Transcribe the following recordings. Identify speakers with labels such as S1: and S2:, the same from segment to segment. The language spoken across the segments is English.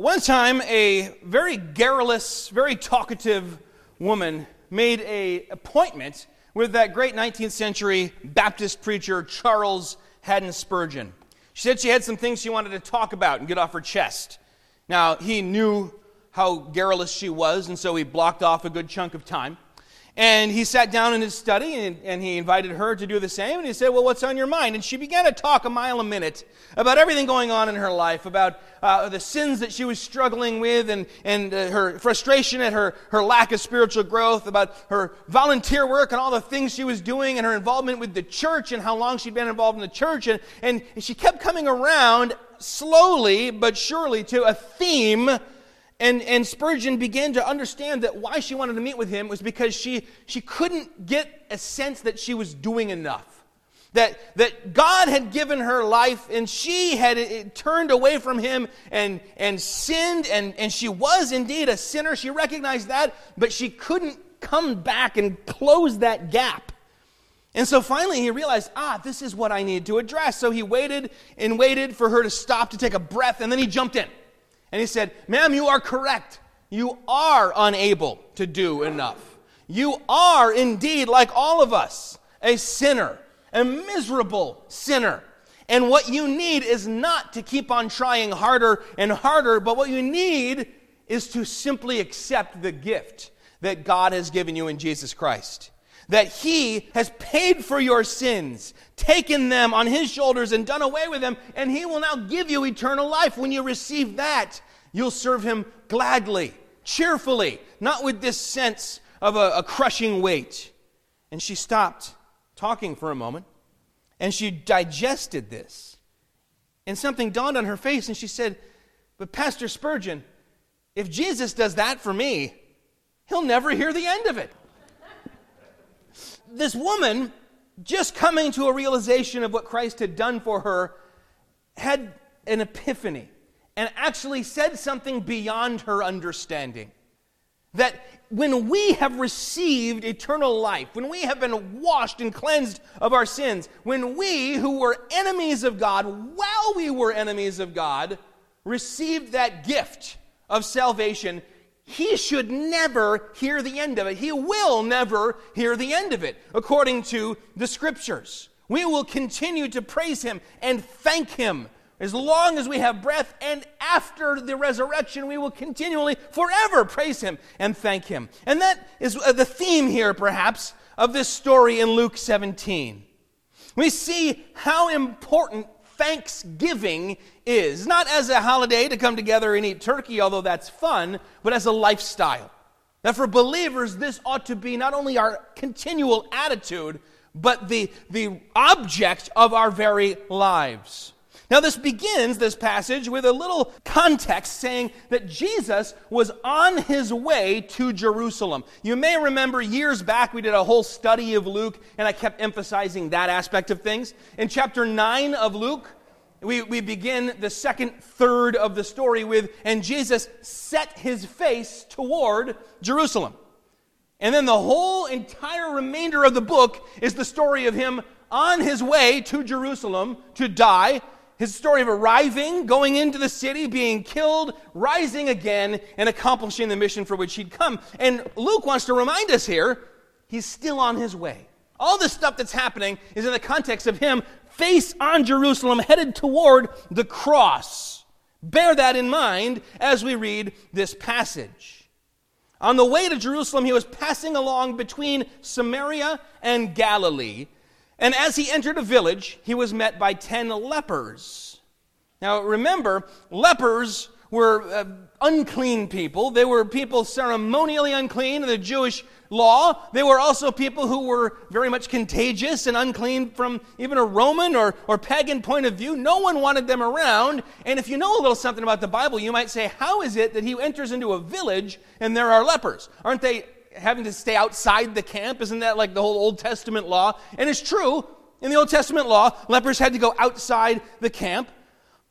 S1: One time, a very garrulous, very talkative woman made a appointment with that great 19th century Baptist preacher Charles Haddon Spurgeon. She said she had some things she wanted to talk about and get off her chest. Now, he knew how garrulous she was, and so he blocked off a good chunk of time. And he sat down in his study and, and, he invited her to do the same. And he said, Well, what's on your mind? And she began to talk a mile a minute about everything going on in her life, about uh, the sins that she was struggling with, and, and uh, her frustration at her, her lack of spiritual growth, about her volunteer work and all the things she was doing, and her involvement with the church and how long she'd been involved in the church. And, and she kept coming around slowly but surely to a theme and, and Spurgeon began to understand that why she wanted to meet with him was because she, she couldn't get a sense that she was doing enough. That, that God had given her life and she had it, turned away from him and, and sinned, and, and she was indeed a sinner. She recognized that, but she couldn't come back and close that gap. And so finally he realized, ah, this is what I need to address. So he waited and waited for her to stop to take a breath, and then he jumped in. And he said, Ma'am, you are correct. You are unable to do enough. You are indeed, like all of us, a sinner, a miserable sinner. And what you need is not to keep on trying harder and harder, but what you need is to simply accept the gift that God has given you in Jesus Christ. That He has paid for your sins, taken them on His shoulders and done away with them, and He will now give you eternal life. When you receive that, you'll serve Him gladly, cheerfully, not with this sense of a, a crushing weight. And she stopped talking for a moment and she digested this. And something dawned on her face and she said, But Pastor Spurgeon, if Jesus does that for me, he'll never hear the end of it. This woman, just coming to a realization of what Christ had done for her, had an epiphany and actually said something beyond her understanding. That when we have received eternal life, when we have been washed and cleansed of our sins, when we who were enemies of God, while we were enemies of God, received that gift of salvation, he should never hear the end of it. He will never hear the end of it, according to the scriptures. We will continue to praise him and thank him as long as we have breath, and after the resurrection, we will continually, forever praise Him and thank Him. And that is uh, the theme here, perhaps, of this story in Luke 17. We see how important Thanksgiving is, not as a holiday to come together and eat turkey, although that's fun, but as a lifestyle. That for believers, this ought to be not only our continual attitude, but the, the object of our very lives. Now, this begins, this passage, with a little context saying that Jesus was on his way to Jerusalem. You may remember years back we did a whole study of Luke, and I kept emphasizing that aspect of things. In chapter 9 of Luke, we, we begin the second third of the story with, and Jesus set his face toward Jerusalem. And then the whole entire remainder of the book is the story of him on his way to Jerusalem to die his story of arriving, going into the city, being killed, rising again, and accomplishing the mission for which he'd come. And Luke wants to remind us here, he's still on his way. All this stuff that's happening is in the context of him face on Jerusalem, headed toward the cross. Bear that in mind as we read this passage. On the way to Jerusalem, he was passing along between Samaria and Galilee. And as he entered a village, he was met by ten lepers. Now remember, lepers were uh, unclean people. They were people ceremonially unclean in the Jewish law. They were also people who were very much contagious and unclean from even a Roman or, or pagan point of view. No one wanted them around. And if you know a little something about the Bible, you might say, How is it that he enters into a village and there are lepers? Aren't they having to stay outside the camp? Isn't that like the whole Old Testament law? And it's true. In the Old Testament law, lepers had to go outside the camp.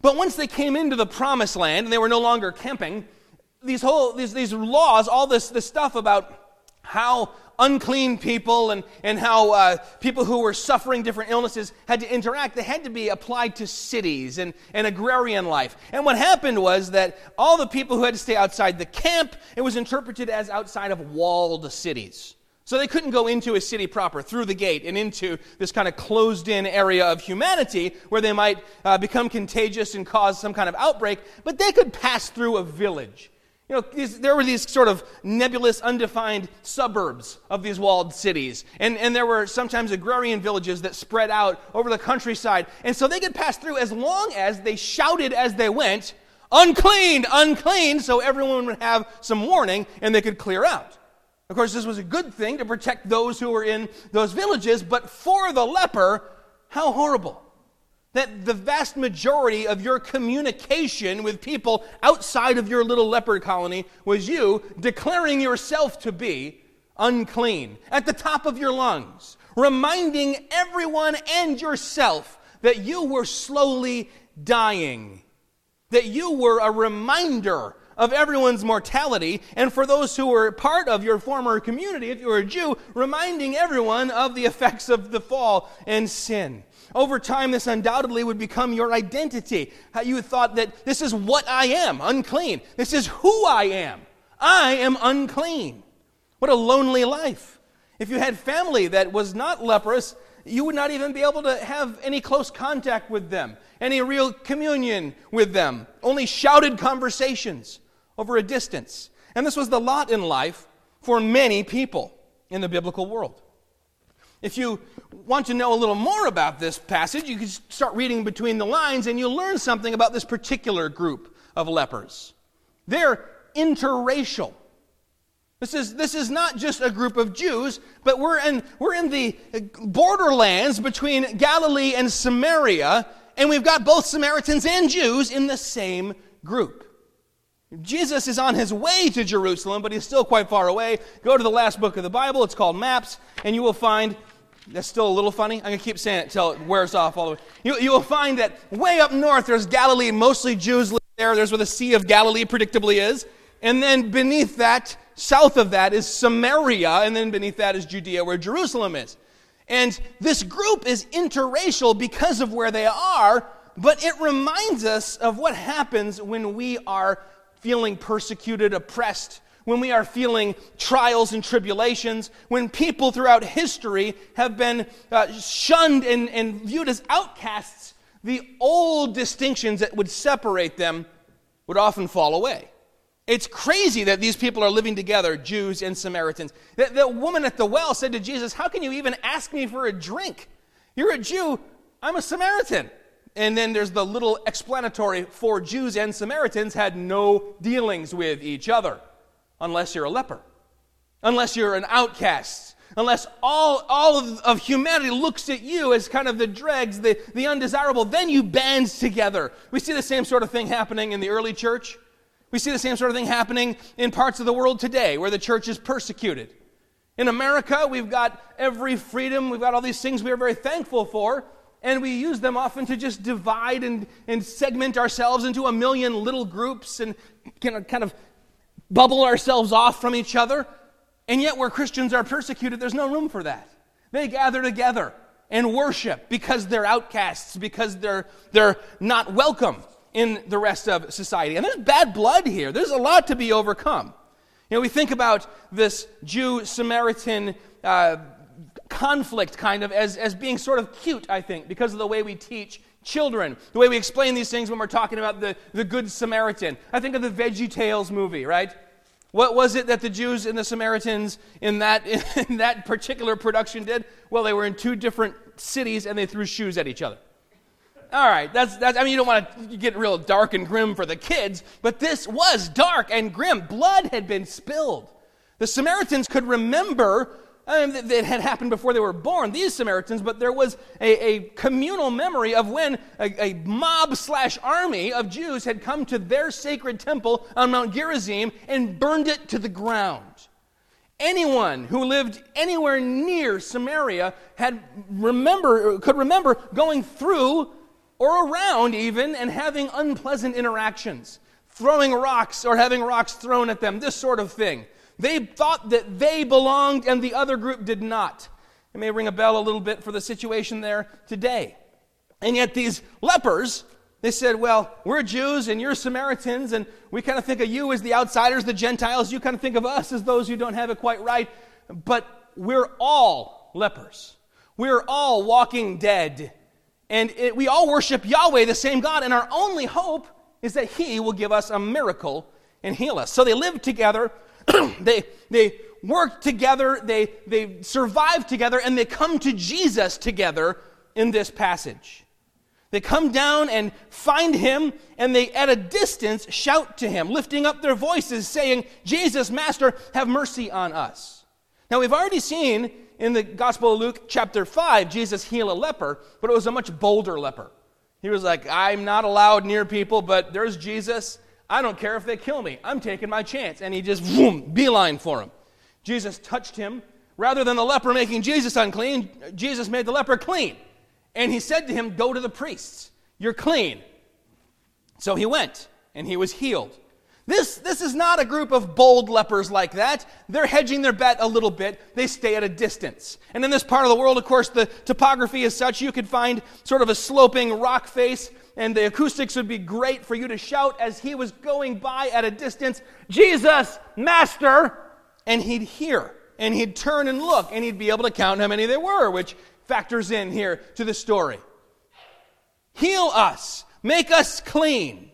S1: But once they came into the promised land and they were no longer camping, these whole these, these laws, all this, this stuff about how unclean people and, and how uh, people who were suffering different illnesses had to interact, they had to be applied to cities and, and agrarian life. And what happened was that all the people who had to stay outside the camp, it was interpreted as outside of walled cities. So they couldn't go into a city proper, through the gate, and into this kind of closed in area of humanity where they might uh, become contagious and cause some kind of outbreak, but they could pass through a village. You know, these, there were these sort of nebulous, undefined suburbs of these walled cities. And, and there were sometimes agrarian villages that spread out over the countryside. And so they could pass through as long as they shouted as they went, unclean, unclean, so everyone would have some warning and they could clear out. Of course, this was a good thing to protect those who were in those villages, but for the leper, how horrible that the vast majority of your communication with people outside of your little leopard colony was you declaring yourself to be unclean at the top of your lungs, reminding everyone and yourself that you were slowly dying, that you were a reminder of everyone's mortality, and for those who were part of your former community, if you were a Jew, reminding everyone of the effects of the fall and sin. Over time, this undoubtedly would become your identity. How you thought that this is what I am, unclean. This is who I am. I am unclean. What a lonely life. If you had family that was not leprous, you would not even be able to have any close contact with them, any real communion with them, only shouted conversations over a distance. And this was the lot in life for many people in the biblical world. If you want to know a little more about this passage, you can start reading between the lines and you'll learn something about this particular group of lepers. They're interracial. This is, this is not just a group of Jews, but we're in, we're in the borderlands between Galilee and Samaria, and we've got both Samaritans and Jews in the same group. Jesus is on his way to Jerusalem, but he's still quite far away. Go to the last book of the Bible, it's called Maps, and you will find that's still a little funny. I'm going to keep saying it until it wears off all the way. You, you will find that way up north, there's Galilee, mostly Jews live there. There's where the Sea of Galilee predictably is. And then beneath that, south of that, is Samaria. And then beneath that is Judea, where Jerusalem is. And this group is interracial because of where they are, but it reminds us of what happens when we are feeling persecuted, oppressed, when we are feeling trials and tribulations, when people throughout history have been uh, shunned and, and viewed as outcasts, the old distinctions that would separate them would often fall away. It's crazy that these people are living together, Jews and Samaritans. The, the woman at the well said to Jesus, How can you even ask me for a drink? You're a Jew, I'm a Samaritan. And then there's the little explanatory for Jews and Samaritans had no dealings with each other unless you're a leper, unless you're an outcast, unless all, all of, of, humanity looks at you as kind of the dregs, the, the undesirable, then you band together. We see the same sort of thing happening in the early church. We see the same sort of thing happening in parts of the world today where the church is persecuted. In America, we've got every freedom, we've got all these things we are very thankful for, and we use them often to just divide and, and segment ourselves into a million little groups and kind of bubble ourselves off from each other. And yet, where Christians are persecuted, there's no room for that. They gather together and worship because they're outcasts, because they're, they're not welcome in the rest of society. And there's bad blood here, there's a lot to be overcome. You know, we think about this Jew Samaritan uh, conflict kind of as, as being sort of cute, I think, because of the way we teach children, the way we explain these things when we're talking about the, the Good Samaritan. I think of the Veggie Tales movie, right? What was it that the Jews and the Samaritans in that, in that particular production did? Well, they were in two different cities and they threw shoes at each other. All right, that's, that's, I mean, you don't want to get real dark and grim for the kids, but this was dark and grim. Blood had been spilled. The Samaritans could remember um, that, that had happened before they were born, these Samaritans, but there was a, a communal memory of when a, a mob slash army of Jews had come to their sacred temple on Mount Gerizim and burned it to the ground. Anyone who lived anywhere near Samaria had remember, could remember going through or around even and having unpleasant interactions, throwing rocks or having rocks thrown at them, this sort of thing. They thought that they belonged and the other group did not. It may ring a bell a little bit for the situation there today. And yet, these lepers, they said, Well, we're Jews and you're Samaritans, and we kind of think of you as the outsiders, the Gentiles. You kind of think of us as those who don't have it quite right. But we're all lepers. We're all walking dead. And it, we all worship Yahweh, the same God, and our only hope is that He will give us a miracle and heal us. So they lived together, they, they work together, they, they survive together, and they come to Jesus together in this passage. They come down and find him, and they, at a distance, shout to him, lifting up their voices, saying, Jesus, Master, have mercy on us. Now, we've already seen in the Gospel of Luke, chapter 5, Jesus heal a leper, but it was a much bolder leper. He was like, I'm not allowed near people, but there's Jesus. I don't care if they kill me. I'm taking my chance. And he just, boom, beeline for him. Jesus touched him. Rather than the leper making Jesus unclean, Jesus made the leper clean. And he said to him, Go to the priests. You're clean. So he went, and he was healed. This, this is not a group of bold lepers like that. They're hedging their bet a little bit. They stay at a distance. And in this part of the world, of course, the topography is such you could find sort of a sloping rock face, and the acoustics would be great for you to shout as he was going by at a distance, Jesus, Master! And he'd hear, and he'd turn and look, and he'd be able to count how many there were, which factors in here to the story. Heal us, make us clean.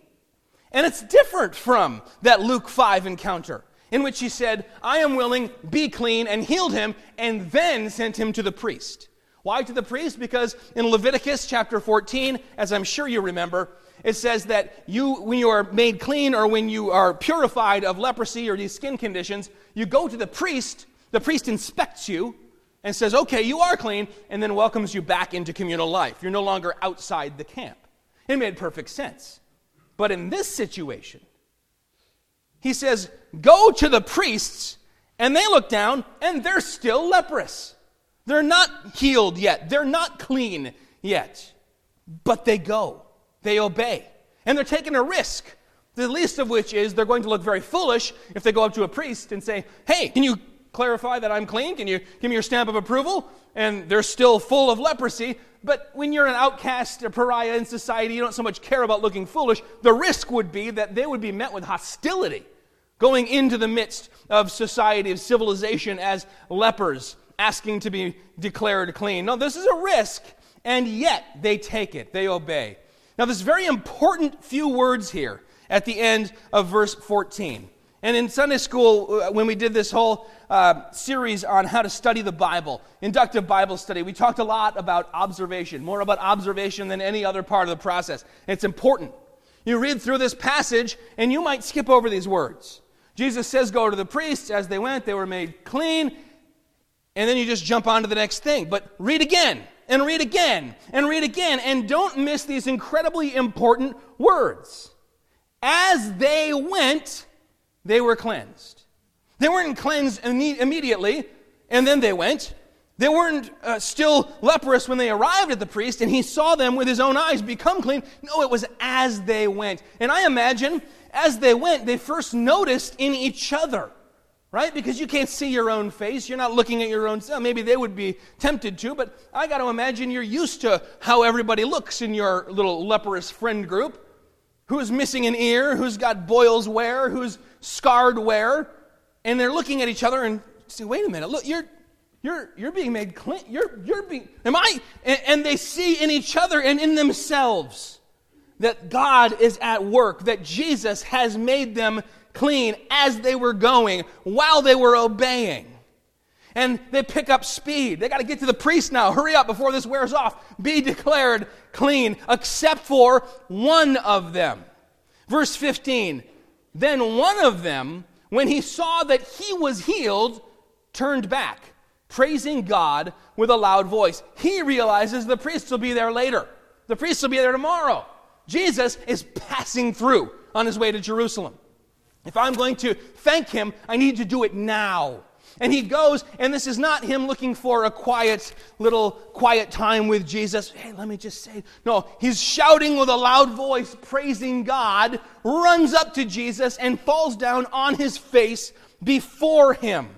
S1: And it's different from that Luke 5 encounter in which he said, I am willing, be clean, and healed him, and then sent him to the priest. Why to the priest? Because in Leviticus chapter 14, as I'm sure you remember, it says that you, when you are made clean or when you are purified of leprosy or these skin conditions, you go to the priest, the priest inspects you and says, okay, you are clean, and then welcomes you back into communal life. You're no longer outside the camp. It made perfect sense. But in this situation, he says, Go to the priests, and they look down, and they're still leprous. They're not healed yet, they're not clean yet. But they go, they obey, and they're taking a risk. The least of which is they're going to look very foolish if they go up to a priest and say, Hey, can you clarify that I'm clean? Can you give me your stamp of approval? And they're still full of leprosy. But when you're an outcast, a pariah in society, you don't so much care about looking foolish. The risk would be that they would be met with hostility going into the midst of society, of civilization, as lepers, asking to be declared clean. No, this is a risk, and yet they take it, they obey. Now, there's very important few words here at the end of verse 14. And in Sunday school, uh, when we did this whole uh, series on how to study the Bible, inductive Bible study, we talked a lot about observation, more about observation than any other part of the process. It's important. You read through this passage, and you might skip over these words. Jesus says, Go to the priests. As they went, they were made clean. And then you just jump on to the next thing. But read again, and read again, and read again, and don't miss these incredibly important words. As they went, they were cleansed. They weren't cleansed immediately, and then they went. They weren't uh, still leprous when they arrived at the priest and he saw them with his own eyes become clean. No, it was as they went. And I imagine as they went, they first noticed in each other, right? Because you can't see your own face. You're not looking at your own self. Maybe they would be tempted to, but I got to imagine you're used to how everybody looks in your little leprous friend group. Who's missing an ear? Who's got boils where? Who's scarred where, and they're looking at each other and say, wait a minute, look, you're, you're, you're being made clean. You're, you're being, am I? And, and they see in each other and in themselves that God is at work, that Jesus has made them clean as they were going, while they were obeying. And they pick up speed. They got to get to the priest now. Hurry up before this wears off. Be declared clean, except for one of them. Verse 15 then one of them, when he saw that he was healed, turned back, praising God with a loud voice. He realizes the priest will be there later. The priest will be there tomorrow. Jesus is passing through on his way to Jerusalem. If I'm going to thank him, I need to do it now. And he goes, and this is not him looking for a quiet, little quiet time with Jesus. Hey, let me just say. No, he's shouting with a loud voice, praising God, runs up to Jesus, and falls down on his face before him.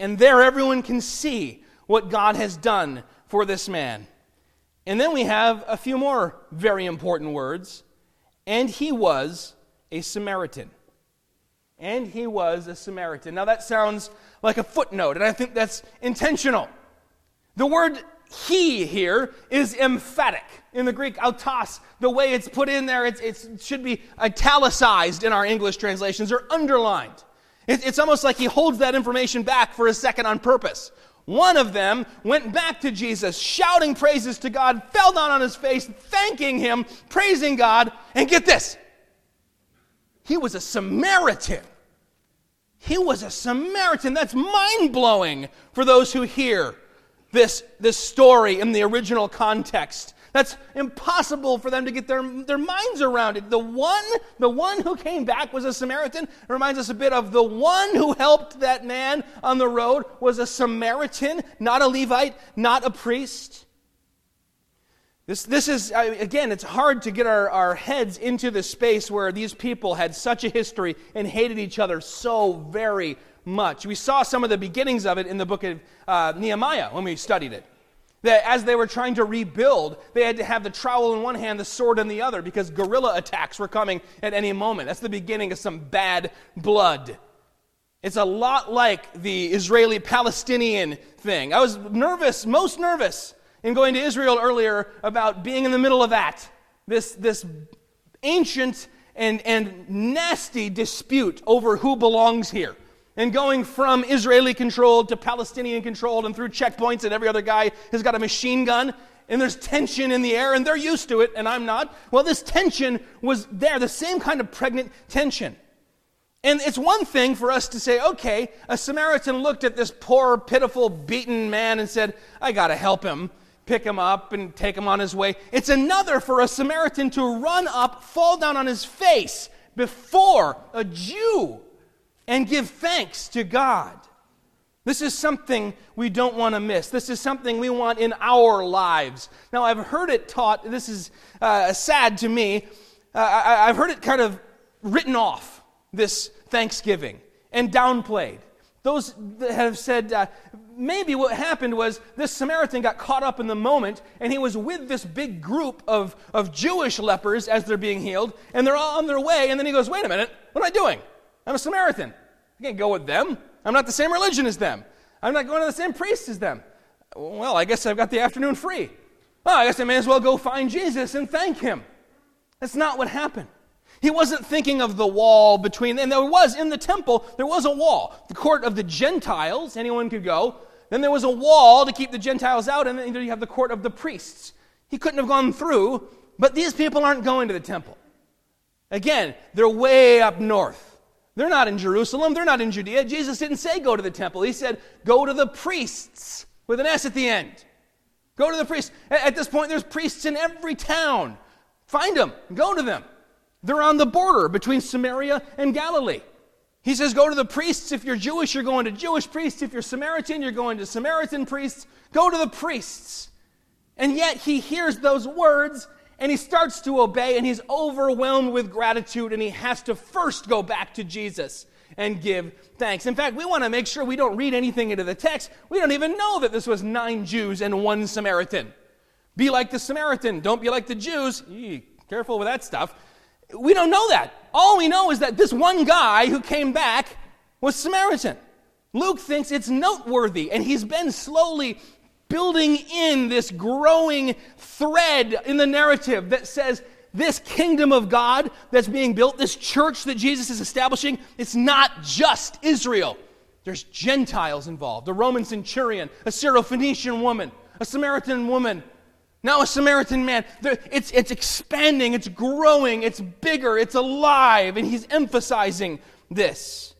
S1: And there everyone can see what God has done for this man. And then we have a few more very important words. And he was a Samaritan and he was a Samaritan. Now that sounds like a footnote, and I think that's intentional. The word he here is emphatic. In the Greek, autos, the way it's put in there, it should be italicized in our English translations or underlined. It, it's almost like he holds that information back for a second on purpose. One of them went back to Jesus, shouting praises to God, fell down on his face, thanking him, praising God, and get this he was a Samaritan. He was a Samaritan. That's mind blowing for those who hear this, this story in the original context. That's impossible for them to get their, their minds around it. The one, the one who came back was a Samaritan. It reminds us a bit of the one who helped that man on the road was a Samaritan, not a Levite, not a priest. This, this is, again, it's hard to get our, our heads into the space where these people had such a history and hated each other so very much. We saw some of the beginnings of it in the book of uh, Nehemiah when we studied it. That as they were trying to rebuild, they had to have the trowel in one hand, the sword in the other, because guerrilla attacks were coming at any moment. That's the beginning of some bad blood. It's a lot like the Israeli Palestinian thing. I was nervous, most nervous in going to Israel earlier about being in the middle of that. This, this ancient and, and nasty dispute over who belongs here. And going from Israeli controlled to Palestinian controlled and through checkpoints, and every other guy has got a machine gun, and there's tension in the air, and they're used to it, and I'm not. Well, this tension was there, the same kind of pregnant tension. And it's one thing for us to say, okay, a Samaritan looked at this poor, pitiful, beaten man and said, I got to help him pick him up and take him on his way. It's another for a Samaritan to run up, fall down on his face before a Jew and give thanks to God. This is something we don't want to miss. This is something we want in our lives. Now, I've heard it taught, this is uh, sad to me, uh, I, I've heard it kind of written off, this Thanksgiving, and downplayed. Those that have said, uh, maybe what happened was this Samaritan got caught up in the moment, and he was with this big group of, of Jewish lepers as they're being healed, and they're all on their way, and then he goes, Wait a minute, what am I doing? I'm a Samaritan. I can't go with them. I'm not the same religion as them. I'm not going to the same priest as them. Well, I guess I've got the afternoon free. Well, I guess I may as well go find Jesus and thank him. That's not what happened. He wasn't thinking of the wall between, and there was in the temple, there was a wall. The court of the Gentiles, anyone could go. Then there was a wall to keep the Gentiles out, and then you have the court of the priests. He couldn't have gone through, but these people aren't going to the temple. Again, they're way up north. They're not in Jerusalem, they're not in Judea. Jesus didn't say go to the temple, he said go to the priests with an S at the end. Go to the priests. At this point, there's priests in every town. Find them, go to them. They're on the border between Samaria and Galilee. He says, Go to the priests. If you're Jewish, you're going to Jewish priests. If you're Samaritan, you're going to Samaritan priests. Go to the priests. And yet he hears those words and he starts to obey and he's overwhelmed with gratitude and he has to first go back to Jesus and give thanks. In fact, we want to make sure we don't read anything into the text. We don't even know that this was nine Jews and one Samaritan. Be like the Samaritan, don't be like the Jews. Careful with that stuff. We don't know that. All we know is that this one guy who came back was Samaritan. Luke thinks it's noteworthy, and he's been slowly building in this growing thread in the narrative that says this kingdom of God that's being built, this church that Jesus is establishing, it's not just Israel. There's Gentiles involved a Roman centurion, a Syrophoenician woman, a Samaritan woman, now, a Samaritan man, it's, it's expanding, it's growing, it's bigger, it's alive, and he's emphasizing this.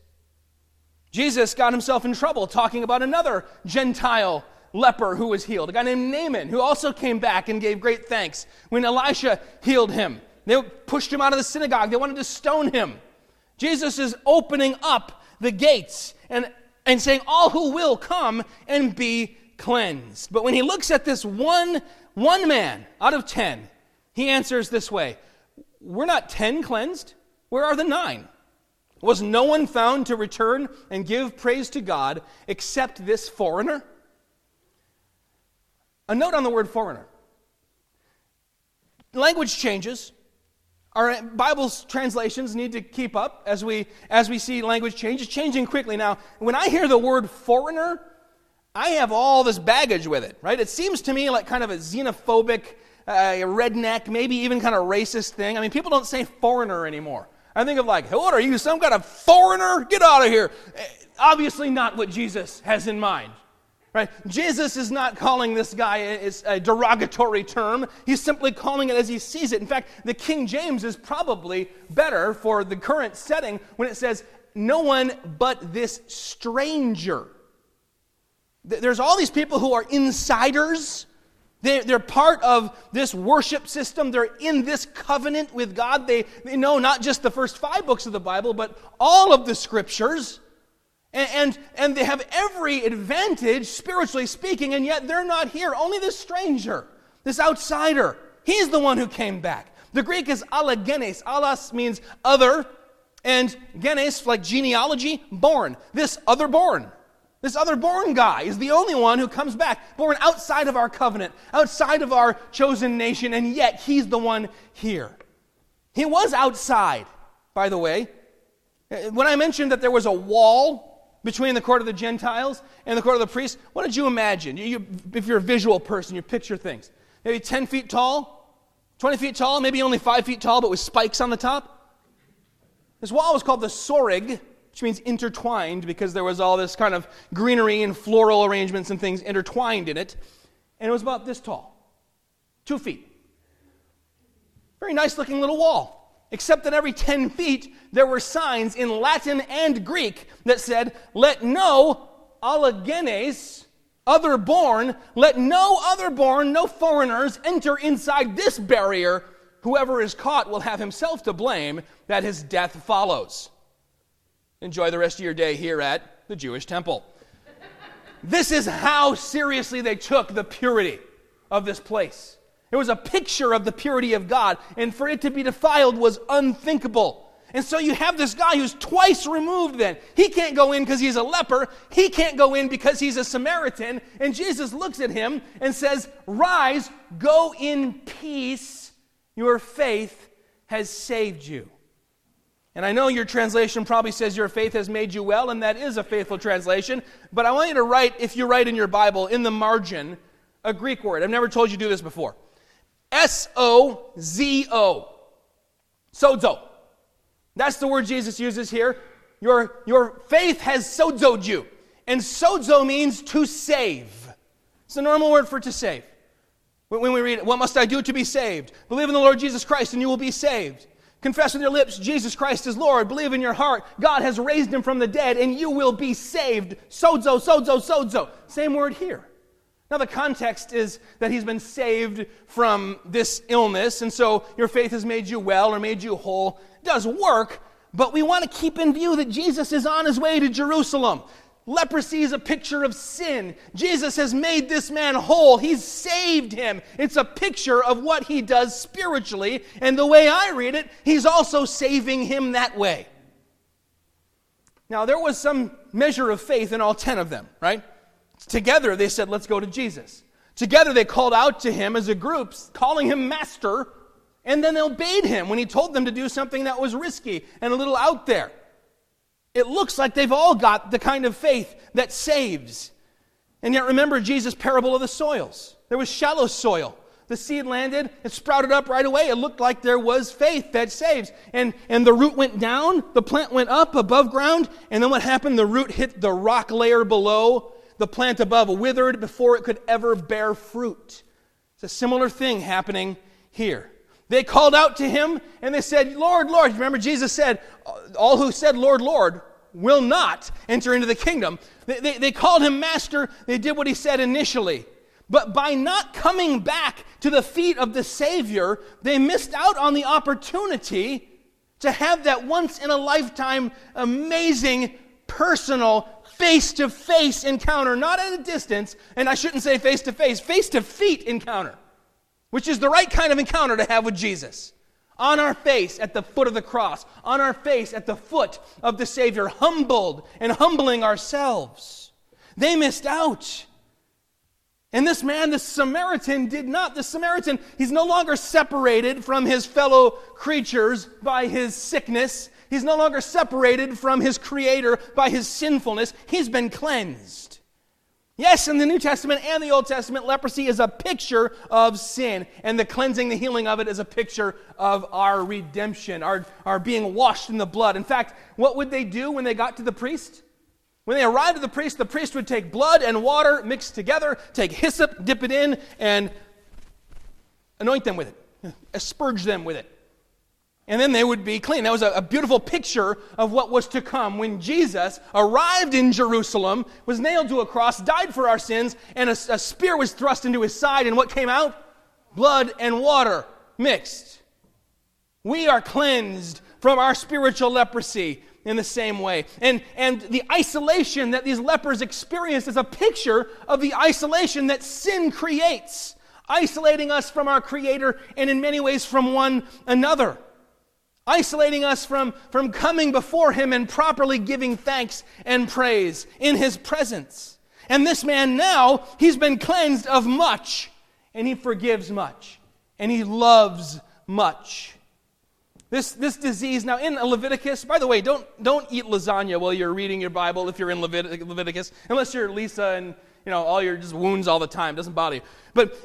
S1: Jesus got himself in trouble talking about another Gentile leper who was healed, a guy named Naaman, who also came back and gave great thanks when Elisha healed him. They pushed him out of the synagogue, they wanted to stone him. Jesus is opening up the gates and and saying, All who will come and be cleansed. But when he looks at this one, one man out of ten, he answers this way We're not ten cleansed. Where are the nine? Was no one found to return and give praise to God except this foreigner? A note on the word foreigner. Language changes. Our Bible's translations need to keep up as we, as we see language change. Changing quickly. Now, when I hear the word foreigner, I have all this baggage with it, right? It seems to me like kind of a xenophobic, uh, redneck, maybe even kind of racist thing. I mean, people don't say foreigner anymore. I think of like, what are you, some kind of foreigner? Get out of here. Eh, obviously, not what Jesus has in mind. Right? Jesus is not calling this guy a, derogatory term. He's simply calling it as he sees it. In fact, the King James is probably better for the current setting when it says, no one but this stranger. There's all these people who are insiders they're, part of this worship system. They're in this covenant with God. They know not just the first five books of the Bible, but all of the scriptures. And, and, and they have every advantage, spiritually speaking, and yet they're not here. Only this stranger, this outsider, he's the one who came back. The Greek is allogenes. Allos means other, and genes, like genealogy, born. This other born. This other born guy is the only one who comes back, born outside of our covenant, outside of our chosen nation, and yet he's the one here. He was outside, by the way. Uh, when I mentioned that there was a wall between the court of the Gentiles and the court of the priests, what did you imagine? You, if you're a visual person, you picture things. Maybe 10 feet tall, 20 feet tall, maybe only 5 feet tall, but with spikes on the top. This wall was called the Soreg, which means intertwined because there was all this kind of greenery and floral arrangements and things intertwined in it. And it was about this tall two feet. Very nice looking little wall. Except that every 10 feet, there were signs in Latin and Greek that said, Let no allogenes, other born, let no other born, no foreigners enter inside this barrier. Whoever is caught will have himself to blame that his death follows. Enjoy the rest of your day here at the Jewish temple. this is how seriously they took the purity of this place. It was a picture of the purity of God, and for it to be defiled was unthinkable. And so you have this guy who's twice removed then. He can't go in because he's a leper. He can't go in because he's a Samaritan. And Jesus looks at him and says, Rise, go in peace. Your faith has saved you. And I know your translation probably says your faith has made you well, and that is a faithful translation. But I want you to write, if you write in your Bible, in the margin, a Greek word. I've never told you to do this before. S O Z O. Sozo. That's the word Jesus uses here. Your, your faith has sozoed you. And sozo means to save. It's a normal word for to save. When we read, What must I do to be saved? Believe in the Lord Jesus Christ and you will be saved. Confess with your lips Jesus Christ is Lord. Believe in your heart God has raised him from the dead and you will be saved. Sozo, sozo, sozo. Same word here. Now, the context is that he's been saved from this illness, and so your faith has made you well or made you whole. It does work, but we want to keep in view that Jesus is on his way to Jerusalem. Leprosy is a picture of sin. Jesus has made this man whole. He's saved him. It's a picture of what he does spiritually. And the way I read it, he's also saving him that way. Now, there was some measure of faith in all 10 of them, right? Together, they said, Let's go to Jesus. Together, they called out to him as a group, calling him Master, and then they obeyed him when he told them to do something that was risky and a little out there it looks like they've all got the kind of faith that saves. And yet, remember Jesus' parable of the soils. There was shallow soil. The seed landed, it sprouted up right away. It looked like there was faith that saves. And, and the root went down, the plant went up above ground, and then what happened? The root hit the rock layer below, the plant above withered before it could ever bear fruit. It's a similar thing happening here. They called out to him and they said, Lord, Lord. Remember, Jesus said, uh, All who said, Lord, Lord, will not enter into the kingdom. They, they, they, called him master. They did what he said initially. But by not coming back to the feet of the Savior, they missed out on the opportunity to have that once in a lifetime amazing personal, face to face encounter, not at a distance, and I shouldn't say face to face, face to feet encounter, which is the right kind of encounter to have with Jesus. On our face at the foot of the cross, on our face at the foot of the Savior, humbled and humbling ourselves. They missed out. And this man, the Samaritan, did not. The Samaritan, he's no longer separated from his fellow creatures by his sickness He's no longer separated from his Creator by his sinfulness. He's been cleansed. Yes, in the New Testament and the Old Testament, leprosy is a picture of sin, and the cleansing, the healing of it is a picture of our redemption, our, our being washed in the blood. In fact, what would they do when they got to the priest? When they arrived at the priest, the priest would take blood and water mixed together, take hyssop, dip it in, and anoint them with it, asperge them with it and then they would be clean. That was a, a, beautiful picture of what was to come when Jesus arrived in Jerusalem, was nailed to a cross, died for our sins, and a, a spear was thrust into his side, and what came out? Blood and water mixed. We are cleansed from our spiritual leprosy in the same way. And, and the isolation that these lepers experienced is a picture of the isolation that sin creates, isolating us from our Creator and in many ways from one another isolating us from, from coming before Him and properly giving thanks and praise in His presence. And this man now, he's been cleansed of much, and he forgives much, and he loves much. This, this disease, now in Leviticus, by the way, don't, don't eat lasagna while you're reading your Bible if you're in Levit- Leviticus, unless you're Lisa and you know, all your just wounds all the time. It doesn't bother you. But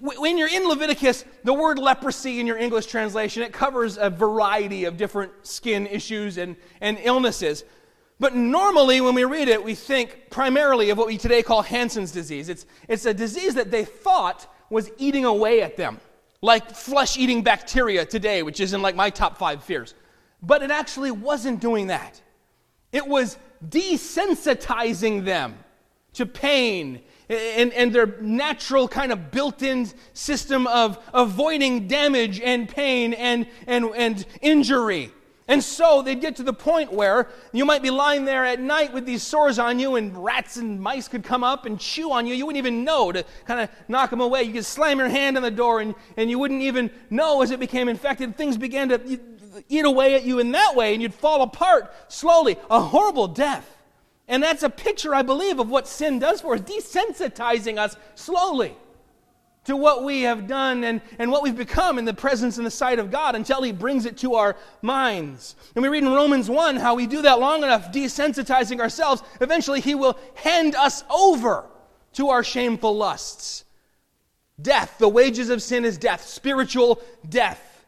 S1: when you're in Leviticus, the word leprosy in your English translation, it covers a variety of different skin issues and, and illnesses. But normally, when we read it, we think primarily of what we today call Hansen's disease. It's, it's a disease that they thought was eating away at them, like flesh eating bacteria today, which is in like my top five fears. But it actually wasn't doing that, it was desensitizing them to pain and, and their natural kind of built in system of avoiding damage and pain and, and, and injury. And so they'd get to the point where you might be lying there at night with these sores on you, and rats and mice could come up and chew on you. You wouldn't even know to kind of knock them away. You could slam your hand on the door, and, and you wouldn't even know as it became infected. Things began to eat away at you in that way, and you'd fall apart slowly. A horrible death. And that's a picture, I believe, of what sin does for us, desensitizing us slowly to what we have done and, and what we've become in the presence and the sight of God until He brings it to our minds. And we read in Romans 1 how we do that long enough, desensitizing ourselves, eventually He will hand us over to our shameful lusts. Death, the wages of sin is death, spiritual death.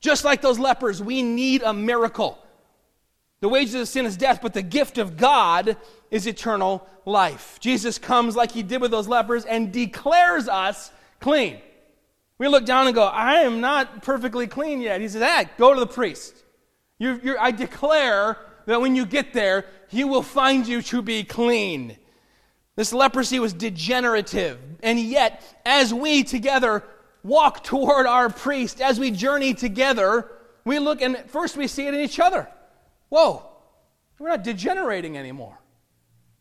S1: Just like those lepers, we need a miracle. The wages of sin is death, but the gift of God is eternal life. Jesus comes like he did with those lepers and declares us clean. We look down and go, I am not perfectly clean yet. He says, hey, go to the priest. You're, you're, I declare that when you get there, he will find you to be clean. This leprosy was degenerative. And yet, as we together walk toward our priest, as we journey together, we look and first we see it in each other. Whoa, we're not degenerating anymore.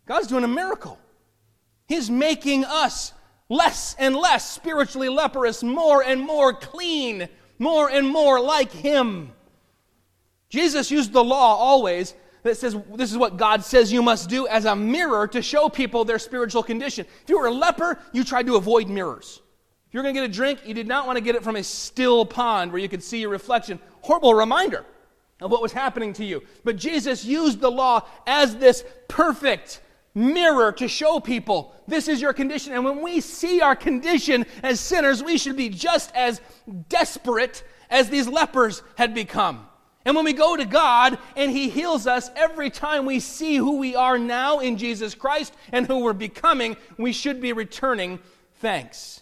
S1: God's doing a miracle. He's making us less and less spiritually leprous, more and more clean, more and more like Him. Jesus used the law always that says this is what God says you must do as a mirror to show people their spiritual condition. If you were a leper, you tried to avoid mirrors. If you're going to get a drink, you did not want to get it from a still pond where you could see your reflection. Horrible reminder of what was happening to you. But Jesus used the law as this perfect mirror to show people this is your condition. And when we see our condition as sinners, we should be just as desperate as these lepers had become. And when we go to God and He heals us, every time we see who we are now in Jesus Christ and who we're becoming, we should be returning thanks.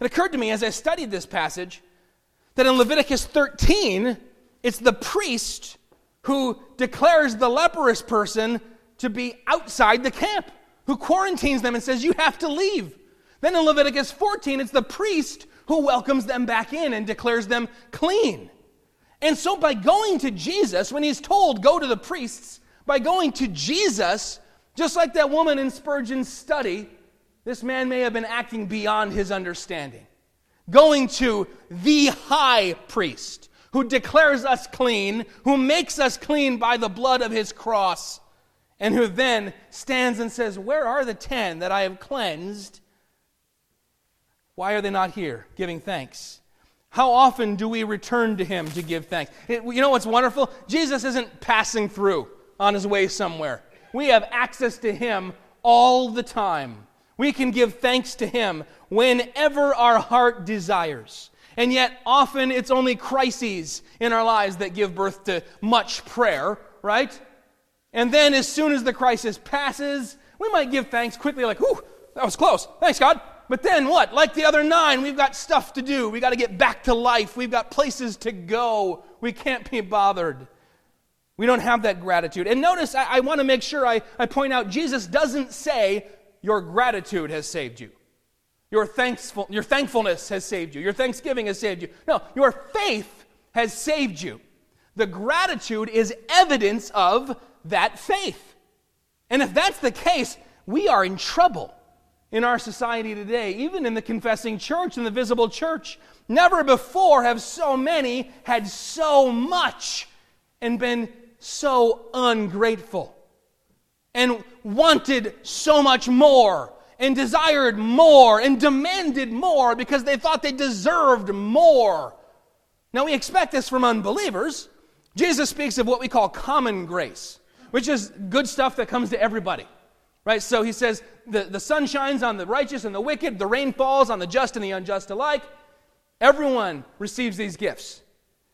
S1: It occurred to me as I studied this passage that in Leviticus 13, it's the priest who declares the leprous person to be outside the camp, who quarantines them and says, You have to leave. Then in Leviticus 14, it's the priest who welcomes them back in and declares them clean. And so, by going to Jesus, when he's told, Go to the priests, By going to Jesus, just like that woman in Spurgeon's study, this man may have been acting beyond his understanding. Going to the high priest who declares us clean, who makes us clean by the blood of his cross, and who then stands and says, Where are the ten that I have cleansed? Why are they not here giving thanks? How often do we return to him to give thanks? You know what's wonderful? Jesus isn't passing through on his way somewhere. We have access to him all the time. We can give thanks to him whenever our heart desires. And yet, often it's only crises in our lives that give birth to much prayer, right? And then, as soon as the crisis passes, we might give thanks quickly, like, whew, that was close. Thanks, God. But then what? Like the other nine, we've got stuff to do. We've got to get back to life. We've got places to go. We can't be bothered. We don't have that gratitude. And notice, I, I want to make sure I, I point out Jesus doesn't say, Your gratitude has saved you. Your, thankful, your thankfulness has saved you. Your thanksgiving has saved you. No, your faith has saved you. The gratitude is evidence of that faith. And if that's the case, we are in trouble in our society today, even in the confessing church, in the visible church. Never before have so many had so much and been so ungrateful and wanted so much more and desired more and demanded more because they thought they deserved more. Now, we expect this from unbelievers. Jesus speaks of what we call common grace, which is good stuff that comes to everybody. Right? So he says, the, the sun shines on the righteous and the wicked, the rain falls on the just and the unjust alike. Everyone receives these gifts.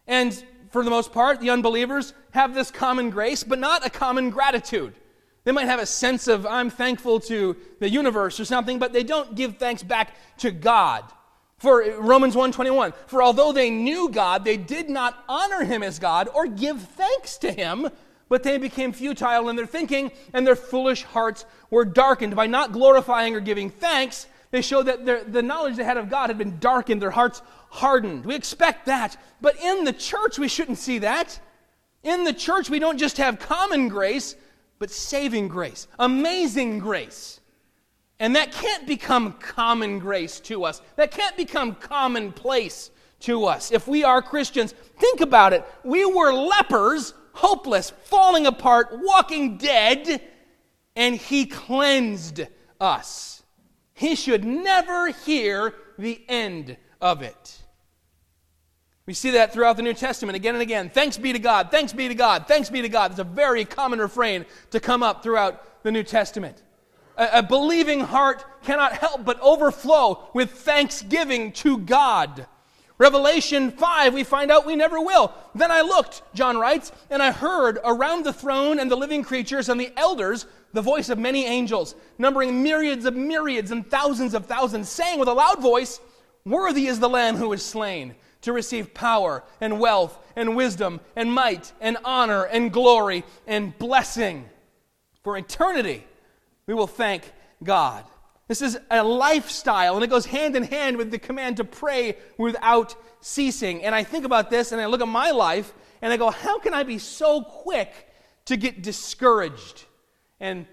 S1: And for the most part, the unbelievers have this common grace, but not a common gratitude. They might have a sense of, I'm thankful to the universe or something, but they don't give thanks back to God. For uh, Romans 1:21, for although they knew God, they did not honor him as God or give thanks to him, but they became futile in their thinking, and their foolish hearts were darkened. By not glorifying or giving thanks, they showed that the knowledge they had of God had been darkened, their hearts hardened. We expect that. But in the church, we shouldn't see that. In the church, we don't just have common grace, but saving grace, amazing grace. And that can't become common grace to us. That can't become commonplace to us. If we are Christians, think about it. We were lepers, hopeless, falling apart, walking dead, and He cleansed us. He should never hear the end of it. We see that throughout the New Testament again and again. Thanks be to God, thanks be to God, thanks be to God. It's a very common refrain to come up throughout the New Testament. A, a believing heart cannot help but overflow with thanksgiving to God. Revelation 5, we find out we never will. Then I looked, John writes, and I heard around the throne and the living creatures and the elders the voice of many angels, numbering myriads of myriads and thousands of thousands, saying with a loud voice, Worthy is the Lamb who is slain to receive power and wealth and wisdom and might and honor and glory and blessing. For eternity, we will thank God. This is a lifestyle, and it goes hand in hand with the command to pray without ceasing. And I think about this and I look at my life and I go, how can I be so quick to get discouraged and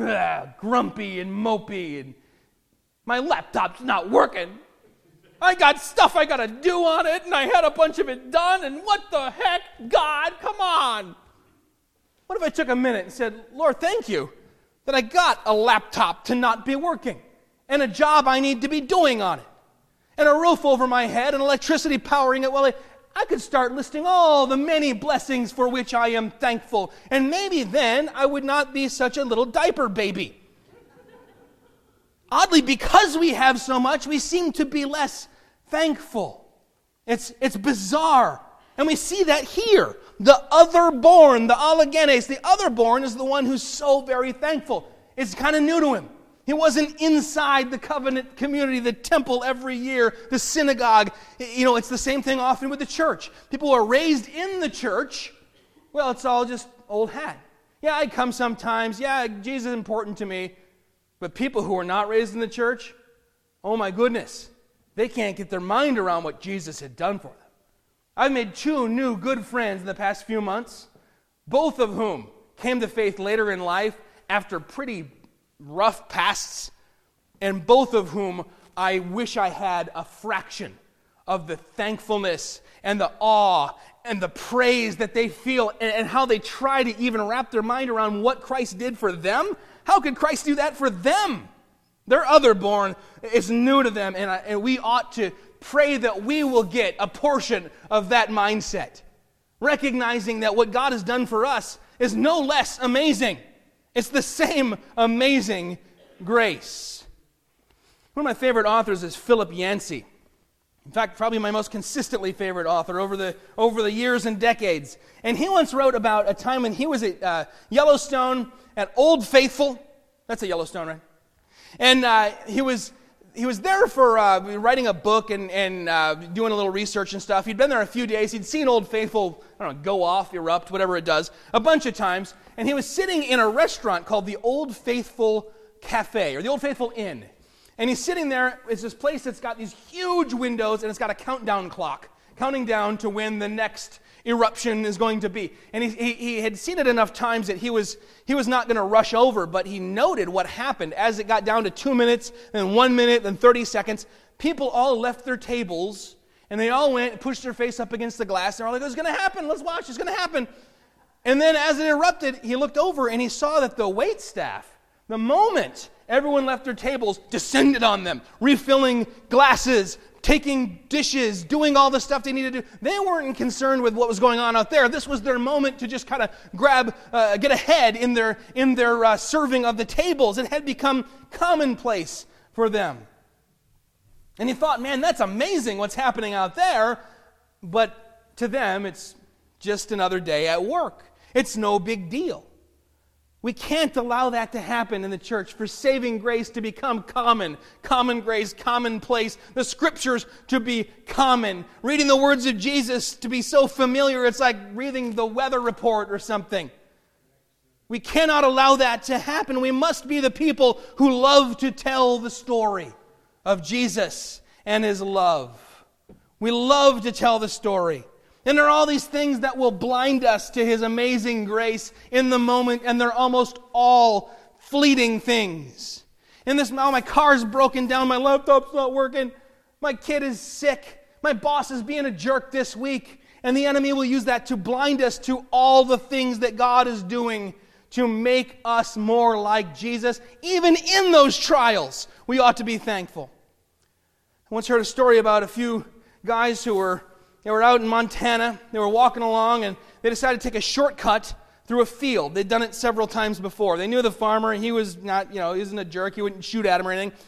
S1: ugh, grumpy and mopey and my laptop's not working? I got stuff I got to do on it, and I had a bunch of it done, and what the heck? God, come on. What if I took a minute and said, Lord, thank you that I got a laptop to not be working, and a job I need to be doing on it, and a roof over my head, and electricity powering it? Well, I, could start listing all the many blessings for which I am thankful, and maybe then I would not be such a little diaper baby. Oddly, because we have so much, we seem to be less thankful. It's, it's bizarre. And we see that here. The other born, the allogenes, the other born is the one who's so very thankful. It's kind of new to him. He wasn't inside the covenant community, the temple every year, the synagogue. You know, it's the same thing often with the church. People are raised in the church. Well, it's all just old hat. Yeah, I come sometimes. Yeah, Jesus is important to me. But people who are not raised in the church, oh my goodness, they can't get their mind around what Jesus had done for them. I've made two new good friends in the past few months, both of whom came to faith later in life after pretty rough pasts, and both of whom I wish I had a fraction of the thankfulness and the awe and the praise that they feel and, and, how they try to even wrap their mind around what Christ did for them. How could Christ do that for them? They're other born, it's new to them, and, I, and we ought to pray that we will get a portion of that mindset, recognizing that what God has done for us is no less amazing. It's the same amazing grace. One of my favorite authors is Philip Yancey. In fact, probably my most consistently favorite author over the, over the years and decades. And he once wrote about a time when he was at uh, Yellowstone at Old Faithful. That's a Yellowstone, right? And uh, he was he was there for uh, writing a book and, and uh, doing a little research and stuff. He'd been there a few days. He'd seen Old Faithful, I don't know, go off, erupt, whatever it does, a bunch of times. And he was sitting in a restaurant called the Old Faithful Cafe, or the Old Faithful Inn. And he's sitting there. It's this place that's got these huge windows, and it's got a countdown clock, counting down to when the next eruption is going to be. And he, he, he had seen it enough times that he was, he was not going to rush over, but he noted what happened as it got down to two minutes, then one minute, then 30 seconds. People all left their tables and they all went, and pushed their face up against the glass. They're all like, it's going to happen. Let's watch. It's going to happen. And then as it erupted, he looked over and he saw that the wait staff, the moment everyone left their tables, descended on them, refilling glasses, taking dishes, doing all the stuff they needed to do. They weren't concerned with what was going on out there. This was their moment to just kind of grab, uh, get ahead in their, in their uh, serving of the tables. It had become commonplace for them. And he thought, man, that's amazing what's happening out there. But to them, it's just another day at work. It's no big deal. We can't allow that to happen in the church for saving grace to become common, common grace, commonplace, the scriptures to be common, reading the words of Jesus to be so familiar it's like reading the weather report or something. We cannot allow that to happen. We must be the people who love to tell the story of Jesus and his love. We love to tell the story. And there are all these things that will blind us to His amazing grace in the moment, and they're almost all fleeting things. In this, oh, my car's broken down, my laptop's not working, my kid is sick, my boss is being a jerk this week, and the enemy will use that to blind us to all the things that God is doing to make us more like Jesus. Even in those trials, we ought to be thankful. I once heard a story about a few guys who were they were out in Montana. They were walking along and they decided to take a shortcut through a field. They'd done it several times before. They knew the farmer. He was not, you know, he wasn't a jerk. He wouldn't shoot at him or anything.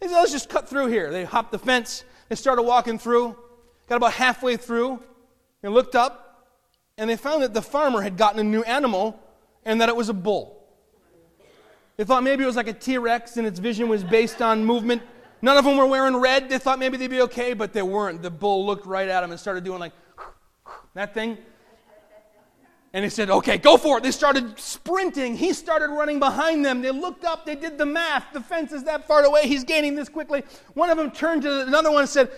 S1: They said, let's just cut through here. They hopped the fence. They started walking through. Got about halfway through. They looked up and they found that the farmer had gotten a new animal and that it was a bull. They thought maybe it was like a T Rex and its vision was based on movement None of them were wearing red. They thought maybe they'd be okay, but they weren't. The bull looked right at them and started doing like that thing. And he said, Okay, go for it. They started sprinting. He started running behind them. They looked up, they did the math. The fence is that far away. He's gaining this quickly. One of them turned to another one and said,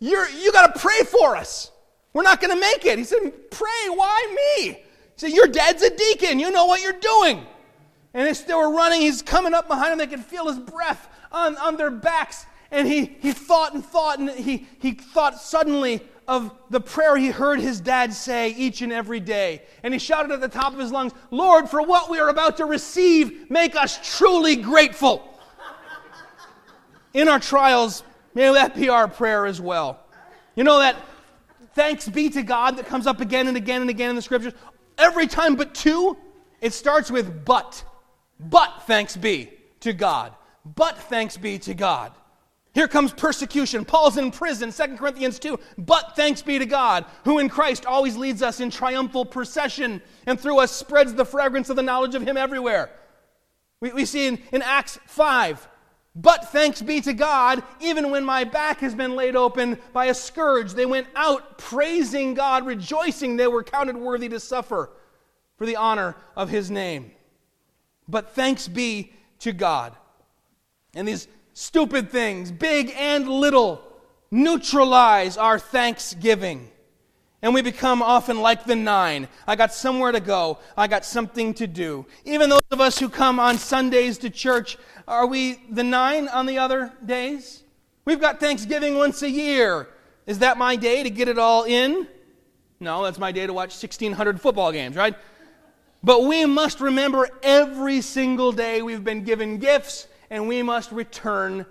S1: You're, You got to pray for us. We're not going to make it. He said, Pray. Why me? He said, Your dad's a deacon. You know what you're doing. And they were running, he's coming up behind them. They could feel his breath on, on their backs. And he, he thought and thought, and he, he thought suddenly of the prayer he heard his dad say each and every day. And he shouted at the top of his lungs, Lord, for what we are about to receive, make us truly grateful. In our trials, may that be our prayer as well. You know that thanks be to God that comes up again and again and again in the scriptures? Every time but two, it starts with but. But thanks be to God. But thanks be to God. Here comes persecution. Paul's in prison, 2 Corinthians 2. But thanks be to God, who in Christ always leads us in triumphal procession and through us spreads the fragrance of the knowledge of Him everywhere. We, we see in, in Acts 5. But thanks be to God, even when my back has been laid open by a scourge, they went out praising God, rejoicing they were counted worthy to suffer for the honor of His name. But thanks be to God. And these stupid things, big and little, neutralize our thanksgiving. And we become often like the nine. I got somewhere to go. I got something to do. Even those of us who come on Sundays to church, are we the nine on the other days? We've got Thanksgiving once a year. Is that my day to get it all in? No, that's my day to watch 1,600 football games, right? But we must remember every single day we've been given gifts and we must return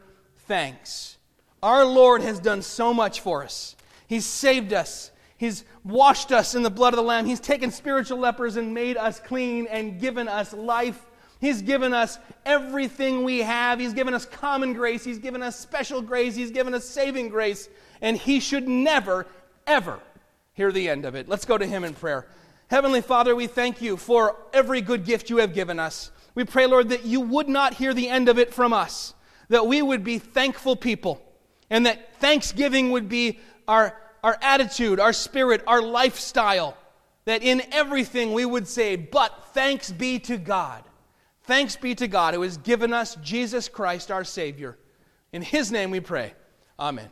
S1: thanks. Our Lord has done so much for us. He's saved us. He's washed us in the blood of the Lamb. He's taken spiritual lepers and made us clean and given us life. He's given us everything we have. He's given us common grace. He's given us special grace. He's given us saving grace. And He should never, ever hear the end of it. Let's go to Him in prayer. Heavenly Father, we thank you for every good gift you have given us. We pray, Lord, that you would not hear the end of it from us, that we would be thankful people, and that thanksgiving would be our our attitude, our spirit, our lifestyle, that in everything we would say, but thanks be to God. Thanks be to God who has given us Jesus Christ, our Savior. In His name we pray. Amen.